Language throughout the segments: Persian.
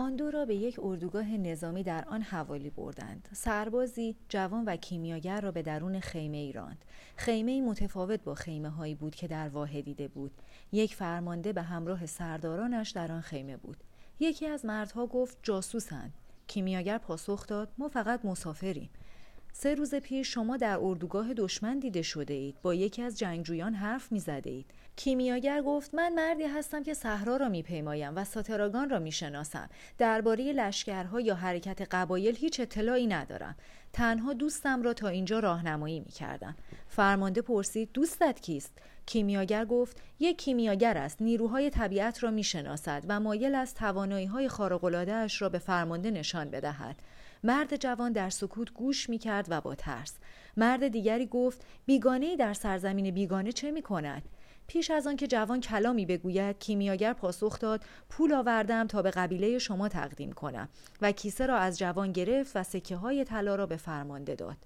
آن دو را به یک اردوگاه نظامی در آن حوالی بردند. سربازی جوان و کیمیاگر را به درون خیمه ای راند. خیمه متفاوت با خیمه هایی بود که در واحد دیده بود. یک فرمانده به همراه سردارانش در آن خیمه بود. یکی از مردها گفت جاسوسند. کیمیاگر پاسخ داد ما فقط مسافریم. سه روز پیش شما در اردوگاه دشمن دیده شده اید. با یکی از جنگجویان حرف می زده اید. کیمیاگر گفت من مردی هستم که صحرا را میپیمایم و ساتراگان را می‌شناسم درباره لشکرها یا حرکت قبایل هیچ اطلاعی ندارم. تنها دوستم را تا اینجا راهنمایی می‌کردم فرمانده پرسید دوستت کیست؟ کیمیاگر گفت یک کیمیاگر است. نیروهای طبیعت را می‌شناسد و مایل است توانایی های اش را به فرمانده نشان بدهد. مرد جوان در سکوت گوش می کرد و با ترس. مرد دیگری گفت بیگانه در سرزمین بیگانه چه می کند؟ پیش از آن که جوان کلامی بگوید کیمیاگر پاسخ داد پول آوردم تا به قبیله شما تقدیم کنم و کیسه را از جوان گرفت و سکه های طلا را به فرمانده داد.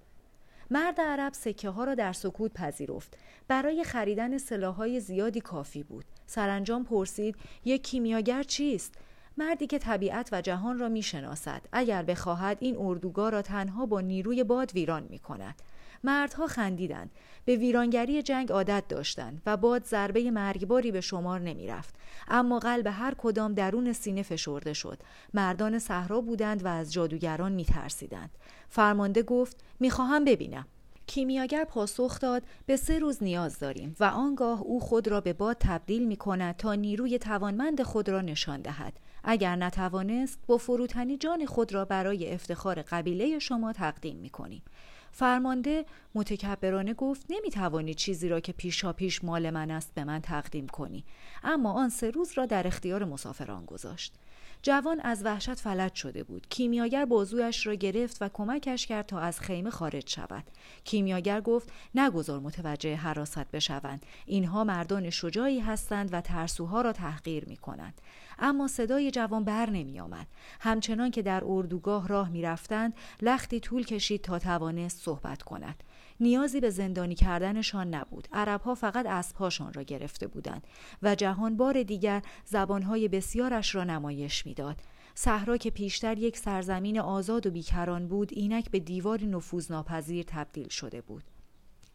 مرد عرب سکه ها را در سکوت پذیرفت. برای خریدن سلاحهای زیادی کافی بود. سرانجام پرسید یک کیمیاگر چیست؟ مردی که طبیعت و جهان را می‌شناسد. اگر بخواهد این اردوگاه را تنها با نیروی باد ویران می کند مردها خندیدند. به ویرانگری جنگ عادت داشتند و باد ضربه مرگباری به شمار نمی رفت. اما قلب هر کدام درون سینه فشرده شد. مردان صحرا بودند و از جادوگران می ترسیدند. فرمانده گفت خواهم ببینم. کیمیاگر پاسخ داد به سه روز نیاز داریم و آنگاه او خود را به باد تبدیل می کند تا نیروی توانمند خود را نشان دهد. اگر نتوانست با فروتنی جان خود را برای افتخار قبیله شما تقدیم می کنیم فرمانده متکبرانه گفت نمی توانی چیزی را که پیشا پیش مال من است به من تقدیم کنی. اما آن سه روز را در اختیار مسافران گذاشت. جوان از وحشت فلج شده بود. کیمیاگر بازویش را گرفت و کمکش کرد تا از خیمه خارج شود. کیمیاگر گفت نگذار متوجه حراست بشوند. اینها مردان شجاعی هستند و ترسوها را تحقیر می کنند اما صدای جوان بر نمی آمد. همچنان که در اردوگاه راه می رفتند لختی طول کشید تا توانست صحبت کند. نیازی به زندانی کردنشان نبود. عربها فقط اسبهاشان را گرفته بودند و جهان بار دیگر زبانهای بسیارش را نمایش می‌داد. صحرا که پیشتر یک سرزمین آزاد و بیکران بود اینک به دیواری نفوذناپذیر تبدیل شده بود.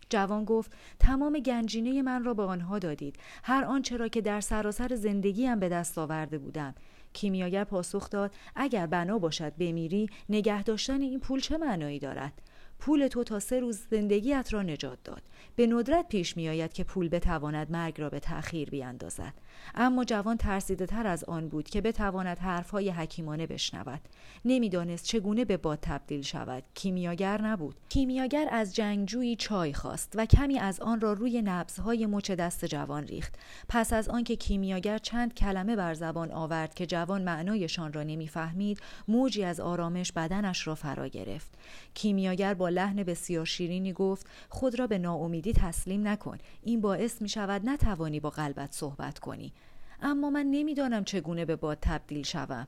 جوان گفت تمام گنجینه من را به آنها دادید. هر آنچه را که در سراسر زندگیم به دست آورده بودم. کیمیاگر پاسخ داد اگر بنا باشد بمیری نگه داشتن این پول چه معنایی دارد؟ پول تو تا سه روز زندگیت را نجات داد. به ندرت پیش می آید که پول بتواند مرگ را به تأخیر بیاندازد. اما جوان ترسیده تر از آن بود که بتواند حرفهای حکیمانه بشنود. نمی‌دانست چگونه به باد تبدیل شود. کیمیاگر نبود. کیمیاگر از جنگجویی چای خواست و کمی از آن را روی نبزهای مچ دست جوان ریخت. پس از آنکه کیمیاگر چند کلمه بر زبان آورد که جوان معنایشان را نمی‌فهمید موجی از آرامش بدنش را فرا گرفت. کیمیاگر با لحن بسیار شیرینی گفت خود را به ناامیدی تسلیم نکن. این باعث می شود نتوانی با قلبت صحبت کنی. اما من نمی‌دانم چگونه به باد تبدیل شوم.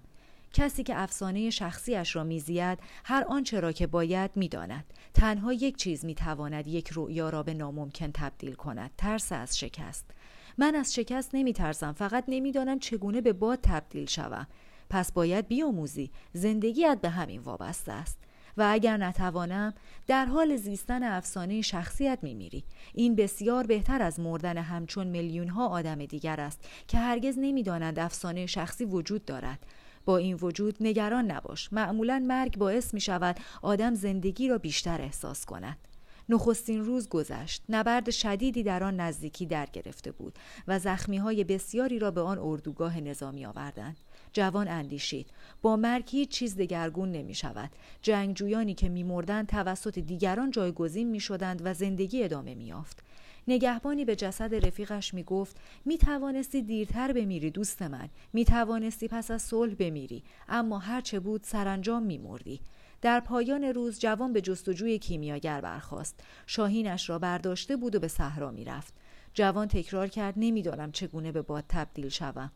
کسی که افسانه شخصیش را میزید هر آنچه را که باید می‌داند. تنها یک چیز می‌تواند یک رؤیا را به ناممکن تبدیل کند. ترس از شکست. من از شکست نمیترسم فقط نمی‌دانم چگونه به باد تبدیل شوم. پس باید بیاموزی. زندگیت به همین وابسته است. و اگر نتوانم در حال زیستن افسانه شخصیت میمیری. این بسیار بهتر از مردن همچون میلیون ها آدم دیگر است که هرگز نمی‌دانند افسانه شخصی وجود دارد. با این وجود نگران نباش. معمولا مرگ باعث می شود آدم زندگی را بیشتر احساس کند. نخستین روز گذشت. نبرد شدیدی در آن نزدیکی در گرفته بود و زخمی های بسیاری را به آن اردوگاه نظامی آوردند. جوان اندیشید با مرگ هیچ چیز دگرگون نمی شود جنگجویانی که میمردند توسط دیگران جایگزین می شدند و زندگی ادامه می یافت. نگهبانی به جسد رفیقش می گفت می توانستی دیرتر بمیری دوست من. می توانستی پس از صلح بمیری. اما هرچه بود سرانجام می مردی. در پایان روز جوان به جستجوی کیمیاگر برخاست. شاهینش را برداشته بود و به صحرا می‌رفت. جوان تکرار کرد نمی‌دانم چگونه به باد تبدیل شوم.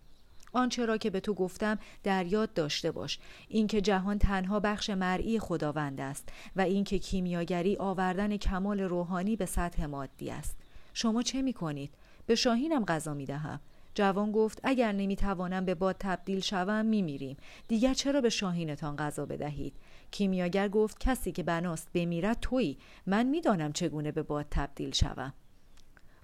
آنچه را که به تو گفتم در یاد داشته باش. اینکه جهان تنها بخش مرئی خداوند است و اینکه کیمیاگری آوردن کمال روحانی به سطح مادی است. شما چه می کنید به شاهینم غذا می دهم جوان گفت اگر نمی‌توانم به باد تبدیل شوم میمیریم. دیگر چرا به شاهینتان غذا بدهید؟ کیمیاگر گفت کسی که بناست بمیرد تویی. من می‌دانم چگونه به باد تبدیل شوم.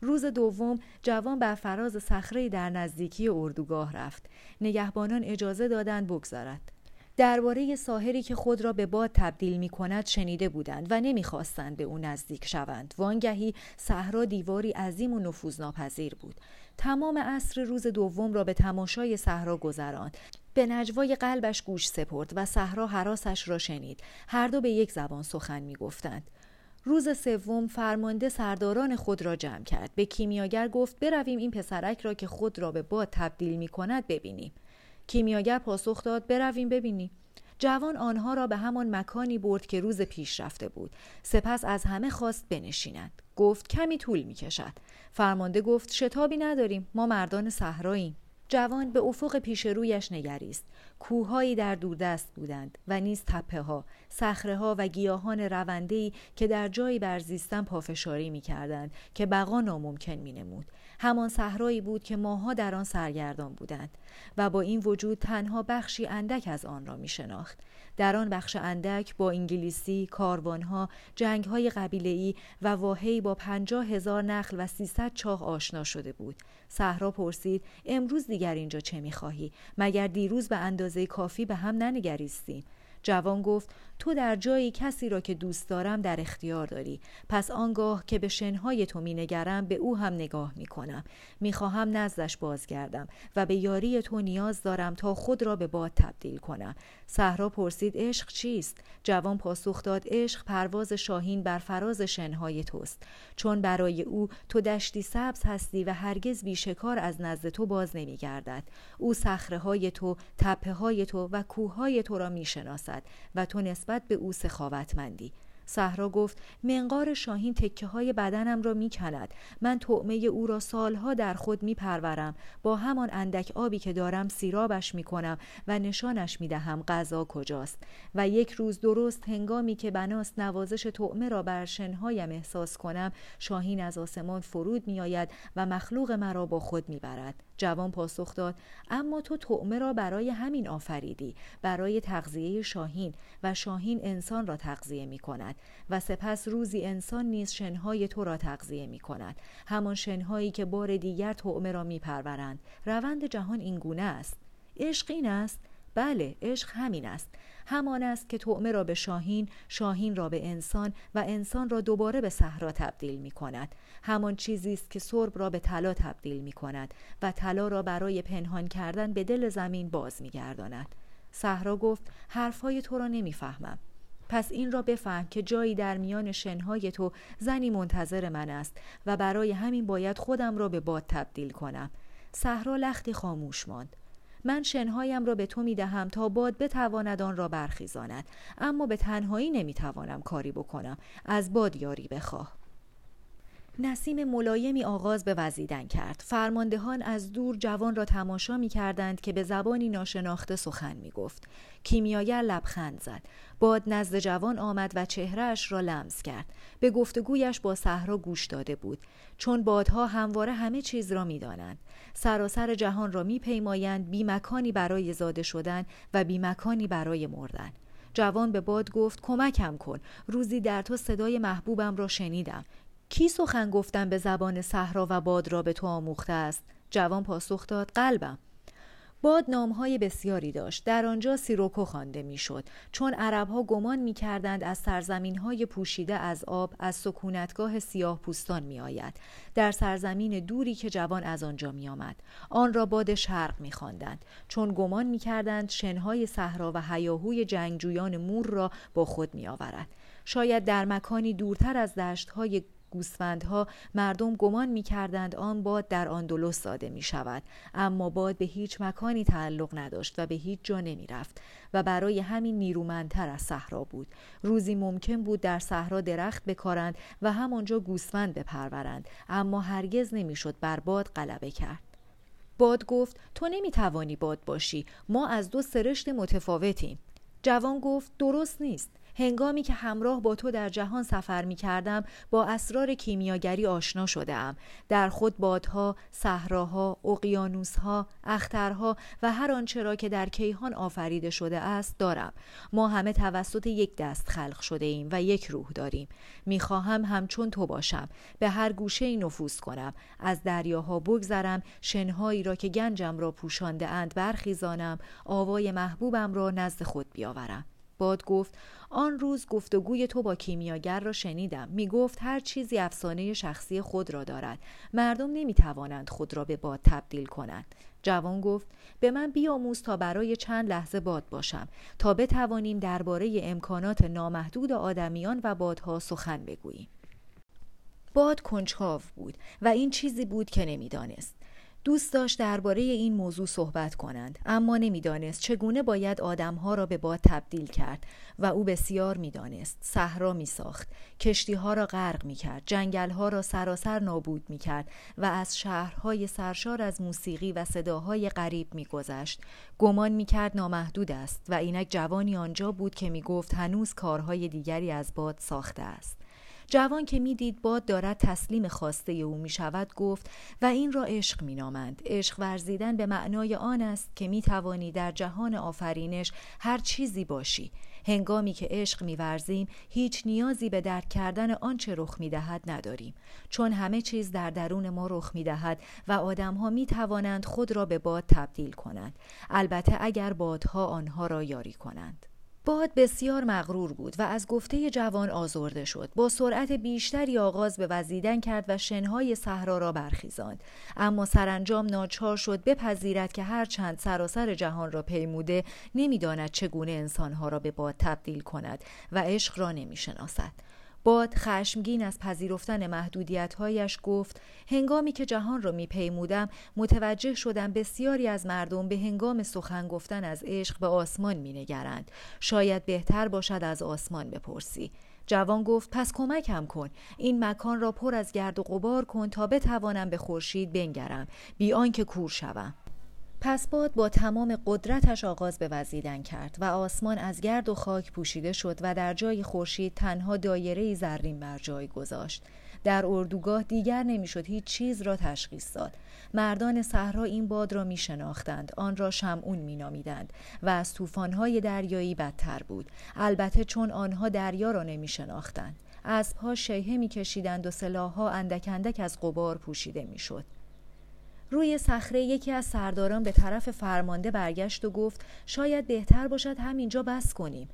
روز دوم جوان بر فراز صخره در نزدیکی اردوگاه رفت. نگهبانان اجازه دادند بگذارد درباره ساحری که خود را به باد تبدیل می کند شنیده بودند و نمی‌خواستند به او نزدیک شوند. وانگهی صحرا دیواری عظیم و نفوذناپذیر بود. تمام عصر روز دوم را به تماشای صحرا گذراند. به نجوای قلبش گوش سپرد و صحرا حراسش را شنید. هر دو به یک زبان سخن می گفتند. روز سوم فرمانده سرداران خود را جمع کرد. به کیمیاگر گفت برویم این پسرک را که خود را به باد تبدیل می کند ببینیم. کیمیاگر پاسخ داد برویم ببینیم. جوان آنها را به همان مکانی برد که روز پیش رفته بود. سپس از همه خواست بنشیند. گفت کمی طول می کشد فرمانده گفت شتابی نداریم. ما مردان صحراییم. جوان به افق پیش رویش نگریست. کوههایی در دوردست بودند و نیز تپه ها صخره ها و گیاهان رونده که در جایی برزیستن پافشاری می کردند که بقا ناممکن می نمود همان صحرایی بود که ماها در آن سرگردان بودند و با این وجود تنها بخشی اندک از آن را می شناخت در آن بخش اندک با انگلیسی، کاروانها، جنگهای قبیله‌ای و واهی با پنجاه هزار نخل و سیصد چاه آشنا شده بود. صحرا پرسید امروز دیگر اینجا چه می‌خواهی؟ مگر دیروز به اندازه کافی به هم ننگریستیم؟ جوان گفت تو در جایی کسی را که دوست دارم در اختیار داری. پس آنگاه که به شنهای تو می نگرم به او هم نگاه می کنم. می خواهم نزدش بازگردم و به یاری تو نیاز دارم تا خود را به باد تبدیل کنم. صحرا پرسید عشق چیست؟ جوان پاسخ داد عشق پرواز شاهین بر فراز شنهای توست. چون برای او تو دشتی سبز هستی و هرگز بیشکار از نزد تو باز نمی گردد. او صخره های تو تپه های تو و کوه های تو را می شناسد و تو نسبت به او سخاوتمندی صحرا گفت منقار شاهین تکه های بدنم را می کند. من تعمه او را سالها در خود می پرورم. با همان اندک آبی که دارم سیرابش می کنم و نشانش می دهم غذا کجاست. و یک روز درست هنگامی که بناست نوازش تعمه را بر شنهایم احساس کنم شاهین از آسمان فرود می آید و مخلوق مرا با خود می برد. جوان پاسخ داد اما تو تعمه را برای همین آفریدی برای تغذیه شاهین و شاهین انسان را تغذیه می کند و سپس روزی انسان نیز شنهای تو را تغذیه می کند. همان شنهایی که بار دیگر تعمه را می پرورند. روند جهان این گونه است. عشق این است بله عشق همین است. همان است که تعمه را به شاهین شاهین را به انسان و انسان را دوباره به صحرا تبدیل می کند همان چیزی است که سرب را به طلا تبدیل می کند و طلا را برای پنهان کردن به دل زمین باز می گرداند صحرا گفت حرفهای تو را نمی‌فهمم. پس این را بفهم که جایی در میان شنهای تو زنی منتظر من است و برای همین باید خودم را به باد تبدیل کنم. صحرا لختی خاموش ماند. من شنهایم را به تو می دهم تا باد بتواند آن را برخیزاند. اما به تنهایی نمی توانم کاری بکنم. از باد یاری بخواه. نسیم ملایمی آغاز به وزیدن کرد. فرماندهان از دور جوان را تماشا می کردند که به زبانی ناشناخته سخن می گفت کیمیاگر لبخند زد. باد نزد جوان آمد و چهرهش را لمس کرد. به گفتگویش با صحرا گوش داده بود. چون بادها همواره همه چیز را می‌دانند. سراسر جهان را میپیمایند بیمکانی برای زاده شدن و بیمکانی برای مردن. جوان به باد گفت کمکم کن. روزی در تو صدای محبوبم را شنیدم. کی سخن گفتن به زبان صحرا و باد را به تو آموخته است؟ جوان پاسخ داد قلبم. باد نامهای بسیاری داشت. در آنجا سیروکو خوانده می‌شد. چون عربها گمان می‌کردند از سرزمینهای پوشیده از آب از سکونتگاه سیاه پوستان میآید. در سرزمین دوری که جوان از آنجا میآمد. آن را باد شرق میخواندند. چون گمان می‌کردند شنهای صحرا و هیاهوی جنگجویان مور را با خود میآورد. شاید در مکانی دورتر از دشتهای گوسفندها مردم گمان می کردند آن باد در آندلس زاده می شود اما باد به هیچ مکانی تعلق نداشت و به هیچ جا نمی رفت و برای همین نیرومندتر از صحرا بود. روزی ممکن بود در صحرا درخت بکارند و همانجا گوسفند بپرورند اما هرگز نمی‌شد بر باد غلبه کرد. باد گفت تو نمی توانی باد باشی ما از دو سرشت متفاوتیم. جوان گفت درست نیست. هنگامی که همراه با تو در جهان سفر می کردم با اسرار کیمیاگری آشنا شده در خود بادها، صحراها، اقیانوسها، اخترها و هر آنچه را که در کیهان آفریده شده است دارم. ما همه توسط یک دست خلق شده ایم و یک روح داریم. می‌خواهم همچون تو باشم. به هر گوشه نفوذ کنم. از دریاها بگذرم. شنهایی را که گنجم را پوشانده اند برخیزانم. آوای محبوبم را نزد خود بیاورم. باد گفت آن روز گفتگوی تو با کیمیاگر را شنیدم. می گفت هر چیزی افسانه شخصی خود را دارد. مردم نمی توانند خود را به باد تبدیل کنند. جوان گفت به من بیاموز تا برای چند لحظه باد باشم. تا بتوانیم درباره امکانات نامحدود آدمیان و بادها سخن بگوییم. باد کنجکاو بود و این چیزی بود که نمی‌دانست. دوست داشت درباره این موضوع صحبت کنند اما نمی‌دانست چگونه باید آدمها را به باد تبدیل کرد و او بسیار می‌دانست. صحرا می ساخت کشتی ها را غرق می کرد جنگل ها را سراسر نابود می کرد و از شهرهای سرشار از موسیقی و صداهای غریب می گذشت گمان می کرد نامحدود است و اینک جوانی آنجا بود که می گفت هنوز کارهای دیگری از باد ساخته است. جوان که می‌دید باد دارد تسلیم خواسته او می شود گفت و این را عشق می نامند. عشق ورزیدن به معنای آن است که می توانی در جهان آفرینش هر چیزی باشی. هنگامی که عشق میورزیم هیچ نیازی به درک کردن آنچه رخ می‌دهد نداریم. چون همه چیز در درون ما رخ می‌دهد و آدمها می توانند خود را به باد تبدیل کنند. البته اگر بادها آنها را یاری کنند. باد بسیار مغرور بود و از گفته جوان آزرده شد. با سرعت بیشتری آغاز به وزیدن کرد و شنهای صحرا را برخیزاند. اما سرانجام ناچار شد بپذیرد که هر چند سراسر جهان را پیموده نمی‌داند چگونه انسانها را به باد تبدیل کند و عشق را نمی‌شناسد. باد خشمگین از پذیرفتن محدودیتهایش گفت هنگامی که جهان را میپیمودم متوجه شدم بسیاری از مردم به هنگام سخن گفتن از عشق به آسمان مینگرند. شاید بهتر باشد از آسمان بپرسی. جوان گفت پس کمکم کن. این مکان را پر از گرد و غبار کن تا بتوانم به خورشید بنگرم. بی آنکه کور شوم. پس باد با تمام قدرتش آغاز به وزیدن کرد و آسمان از گرد و خاک پوشیده شد و در جای خورشید تنها دایره زرین بر جای گذاشت. در اردوگاه دیگر نمی‌شد هیچ چیز را تشخیص داد. مردان صحرا این باد را می شناختند آن را شمعون می نامیدند و از طوفان‌های دریایی بدتر بود. البته چون آنها دریا را نمی شناختند اسبها شیهه می کشیدند و سلاحها اندک اندک از قبار پوشیده می شد. روی صخره یکی از سرداران به طرف فرمانده برگشت و گفت شاید بهتر باشد همینجا بس کنیم.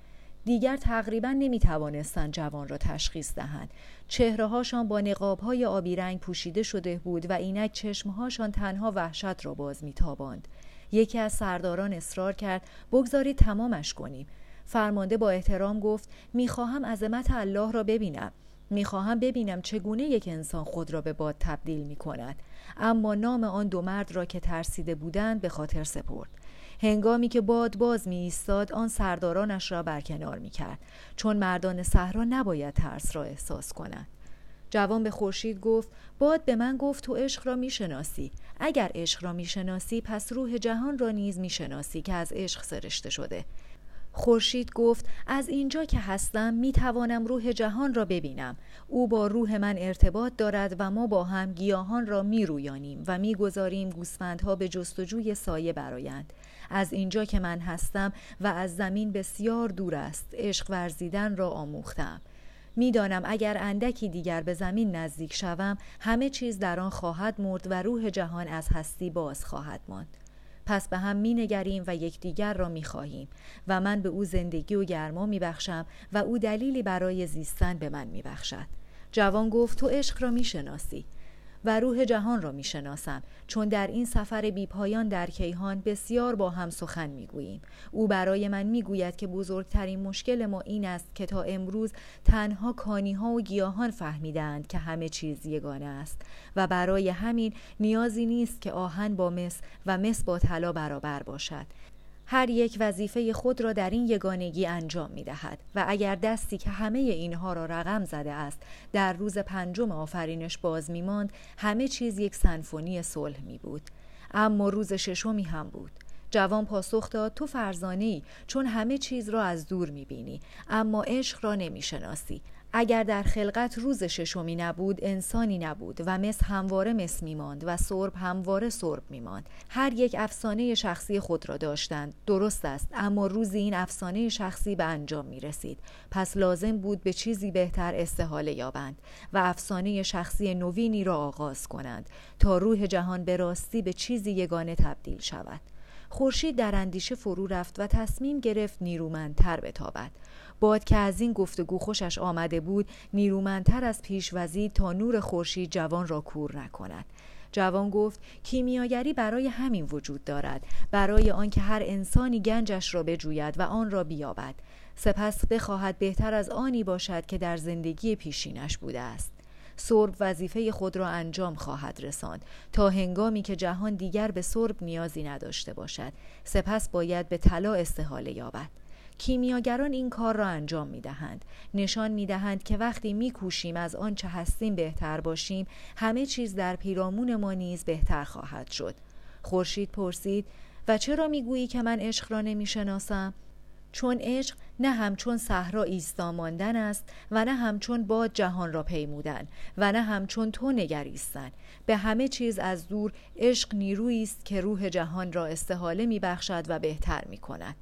دیگر تقریبا نمی توانستند جوان را تشخیص دهند. چهره هاشان با نقاب های آبی رنگ پوشیده شده بود و اینک چشمهاشان تنها وحشت را باز می تاباند. یکی از سرداران اصرار کرد بگذارید تمامش کنیم. فرمانده با احترام گفت می‌خواهم عظمت الله را ببینم. می‌خواهم ببینم چگونه یک انسان خود را به باد تبدیل می کند اما نام آن دو مرد را که ترسیده بودند به خاطر سپرد. هنگامی که باد باز می ایستاد آن سردارانش را برکنار می کرد چون مردان صحرا نباید ترس را احساس کنند. جوان به خورشید گفت باد به من گفت تو عشق را می‌شناسی. اگر عشق را می‌شناسی پس روح جهان را نیز می‌شناسی که از عشق سرشته شده. خورشید گفت از اینجا که هستم می توانم روح جهان را ببینم. او با روح من ارتباط دارد و ما با هم گیاهان را می رویانیم و می گذاریم گوسفندها به جستجوی سایه برایند از اینجا که من هستم و از زمین بسیار دور است عشق ورزیدن را آموختم. می‌دانم اگر اندکی دیگر به زمین نزدیک شوم همه چیز در آن خواهد مرد و روح جهان از هستی باز خواهد ماند. پس به هم می نگریم و یکدیگر را می خواهیم و من به او زندگی و گرما می بخشم و او دلیلی برای زیستن به من می بخشد. جوان گفت تو عشق را می شناسی و روح جهان را می شناسم چون در این سفر بیپایان در کیهان بسیار با هم سخن می گوییم. او برای من می گوید که بزرگترین مشکل ما این است که تا امروز تنها کانی ها و گیاهان فهمیدند که همه چیز یگانه است و برای همین نیازی نیست که آهن با مس و مس با طلا برابر باشد هر یک وظیفه خود را در این یگانگی انجام می دهد و اگر دستی که همه اینها را رقم زده است در روز پنجم آفرینش باز می ماند همه چیز یک سنفونی صلح می بود اما روز ششمی هم بود. جوان پاسخ داد تو فرزانه چون همه چیز را از دور می‌بینی اما عشق را نمی‌شناسی. اگر در خلقت روز ششمی نبود انسانی نبود و مس همواره مس میماند و سرب همواره سرب میماند. هر یک افسانه شخصی خود را داشتند. درست است اما روزی این افسانه شخصی به انجام می رسید پس لازم بود به چیزی بهتر استحاله یابند و افسانه شخصی نوینی را آغاز کنند تا روح جهان به راستی به چیزی یگانه تبدیل شود. خورشید در اندیشه فرو رفت و تصمیم گرفت نیرومندتر بتابد. باد که از این گفتگو خوشش آمده بود نیرومندتر از پیش وزید تا نور خورشید جوان را کور نکند. جوان گفت کیمیاگری برای همین وجود دارد برای آنکه هر انسانی گنجش را بجوید و آن را بیابد. سپس بخواهد بهتر از آنی باشد که در زندگی پیشینش بوده است. سرب وظیفه خود را انجام خواهد رساند تا هنگامی که جهان دیگر به سرب نیازی نداشته باشد. سپس باید به طلا استحاله یابد. کیمیاگران این کار را انجام می دهند. نشان می دهند که وقتی می کوشیم از آنچه هستیم بهتر باشیم همه چیز در پیرامون ما نیز بهتر خواهد شد. خورشید پرسید و چرا می گویی که من عشق را نمی شناسم؟ چون عشق نه همچون صحرا ایستا ماندن است و نه همچون باد جهان را پیمودن و نه همچون تو نگریستن به همه چیز از دور عشق نیرویی است که روح جهان را استحاله می بخشد و بهتر می کند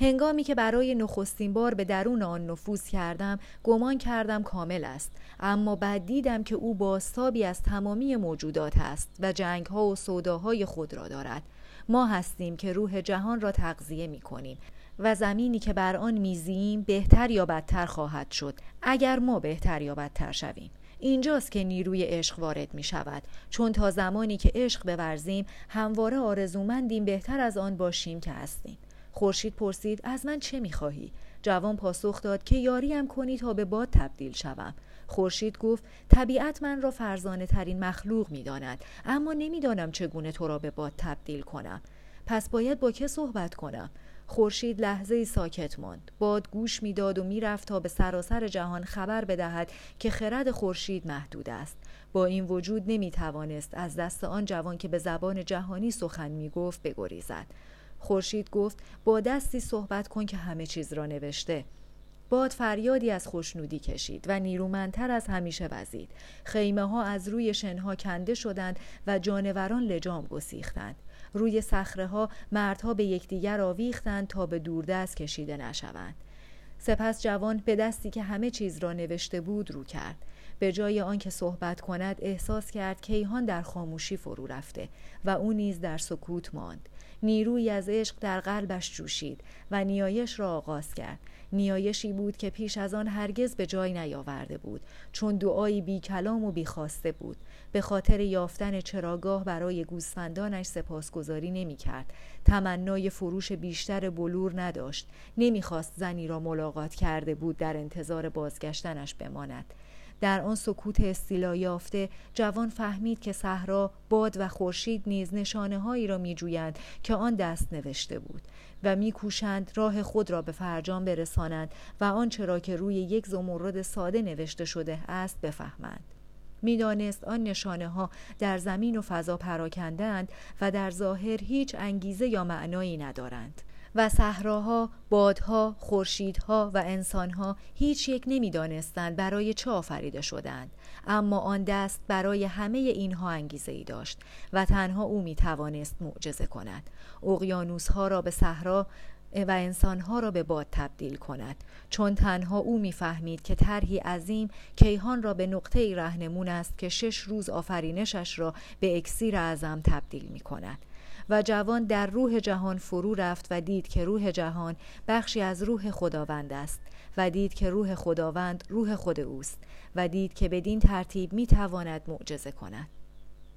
هنگامی که برای نخستین بار به درون آن نفوذ کردم گمان کردم کامل است. اما بعد دیدم که او باستابی از تمامی موجودات است و جنگ ها و سوداهای خود را دارد. ما هستیم که روح جهان را تغذیه می کنیم و زمینی که بر آن میزیم بهتر یا بدتر خواهد شد. اگر ما بهتر یا بدتر شویم. اینجاست که نیروی عشق وارد می شود چون تا زمانی که عشق بورزیم همواره آرزومندیم بهتر از آن باشیم که هستیم. خورشید پرسید از من چه می‌خواهی؟ جوان پاسخ داد که یاریم کنی تا به باد تبدیل شوم. خورشید گفت طبیعت من را فرزانه ترین مخلوق می‌داند اما نمی‌دانم چگونه تو را به باد تبدیل کنم. پس باید با که صحبت کنم؟ خورشید لحظه ساکت ماند. باد گوش می‌داد و می‌رفت تا به سراسر جهان خبر بدهد که خرد خورشید محدود است. با این وجود نمی‌توانست از دست آن جوان که به زبان جهانی سخن می‌گفت بگریزد. خورشید گفت با دستی صحبت کن که همه چیز را نوشته. باد فریادی از خوشنودی کشید و نیرومندتر از همیشه وزید. خیمه ها از روی شنها کنده شدند و جانوران لجام گسیختند. روی صخره ها مردها به یکدیگر آویختند تا به دوردست کشیده نشوند. سپس جوان به دستی که همه چیز را نوشته بود رو کرد. به جای آنکه صحبت کند احساس کرد کیهان در خاموشی فرو رفته و او نیز در سکوت ماند. نیروی از عشق در قلبش جوشید و نیایش را آغاز کرد. نیایشی بود که پیش از آن هرگز به جای نیاورده بود چون دعایی بی کلام و بی خواسته بود. به خاطر یافتن چراگاه برای گوسفندانش سپاسگزاری نمی کرد. تمنای فروش بیشتر بلور نداشت. نمی‌خواست زنی را ملاقات کرده بود در انتظار بازگشتنش بماند. در آن سکوت استیلا یافته جوان فهمید که صحرا باد و خورشید نیز نشانه هایی را میجویند که آن دست نوشته بود و میکوشند راه خود را به فرجام برسانند و آنچه را که روی یک زمرد ساده نوشته شده است بفهمند. می‌دانست آن نشانه ها در زمین و فضا پراکندند و در ظاهر هیچ انگیزه یا معنایی ندارند. و صحراها، بادها، خورشیدها و انسانها هیچ یک نمی‌دانستند برای چه آفریده شدند. اما آن دست برای همه اینها انگیزه ای داشت و تنها او می توانست معجزه کند. اقیانوس ها را به صحرا و انسانها را به باد تبدیل کند. چون تنها او می‌فهمید که طرحی عظیم کیهان را به نقطه ای رهنمون است که شش روز آفرینشش را به اکسیر اعظم تبدیل می کند و جوان در روح جهان فرو رفت و دید که روح جهان بخشی از روح خداوند است و دید که روح خداوند روح خود اوست و دید که بدین ترتیب می تواند معجزه کند.